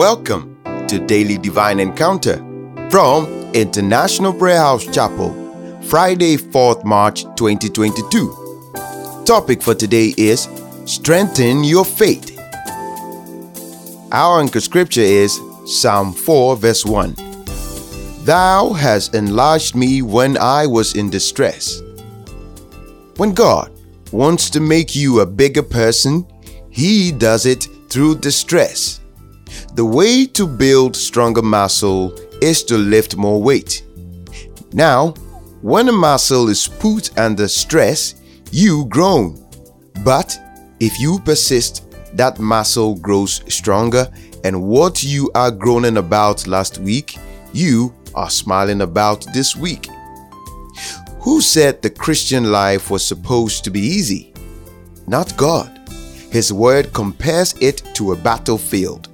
Welcome to Daily Divine Encounter from International Prayer House Chapel, Friday, 4th March 2022. Topic for today is Strengthen Your Faith. Our anchor scripture is Psalm 4, verse 1. Thou hast enlarged me when I was in distress. When God wants to make you a bigger person, He does it through distress. The way to build stronger muscle is to lift more weight. Now, when a muscle is put under stress, you groan. But if you persist, that muscle grows stronger, and what you are groaning about last week, you are smiling about this week. Who said the Christian life was supposed to be easy? Not God. His word compares it to a battlefield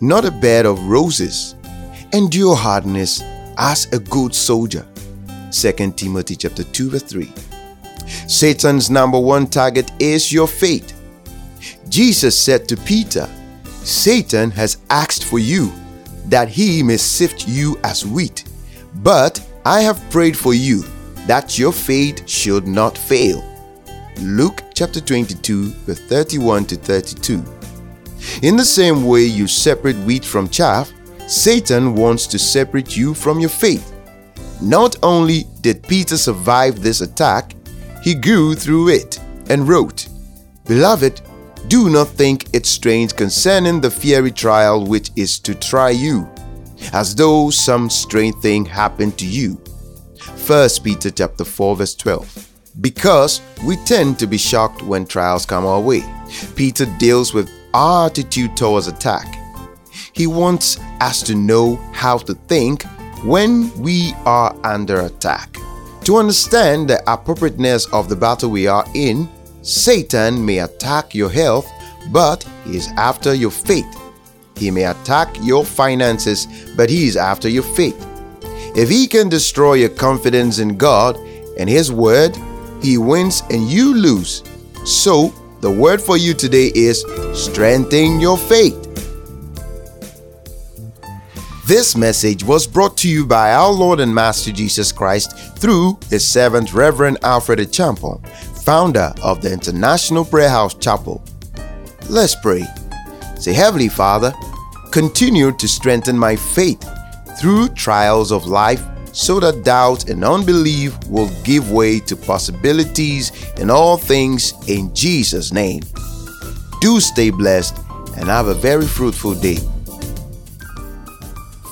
not a bed of roses. Endure hardness as a good soldier. 2 Timothy chapter 2 verse 3. Satan's number one target is your faith. Jesus said to Peter, Satan has asked for you that he may sift you as wheat, but I have prayed for you that your faith should not fail. Luke chapter 22 verse 31 to 32. In the same way you separate wheat from chaff, Satan wants to separate you from your faith. Not only did Peter survive this attack, he grew through it and wrote, Beloved, do not think it strange concerning the fiery trial which is to try you, as though some strange thing happened to you. 1 Peter chapter 4 verse 12. Because we tend to be shocked when trials come our way. Peter deals with our attitude towards attack. He wants us to know how to think when we are under attack. To understand the appropriateness of the battle we are in, Satan may attack your health, but he is after your faith. He may attack your finances, but he is after your faith. If he can destroy your confidence in God and his word, he wins and you lose. So the word for you today is strengthen your faith. This message was brought to you by our Lord and Master Jesus Christ through His servant Reverend Alfred Acheampong, founder of the International Prayer House Chapel. Let's pray. Say, Heavenly Father, continue to strengthen my faith through trials of life so that doubt and unbelief will give way to possibilities in all things in Jesus' name. Do stay blessed and have a very fruitful day.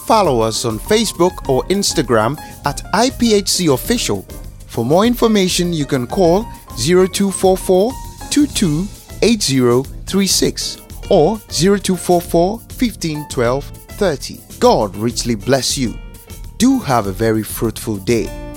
Follow us on Facebook or Instagram at IPHC Official. For more information, you can call 0244 228036 or 0244 1512 30. God richly bless you do have a very fruitful day.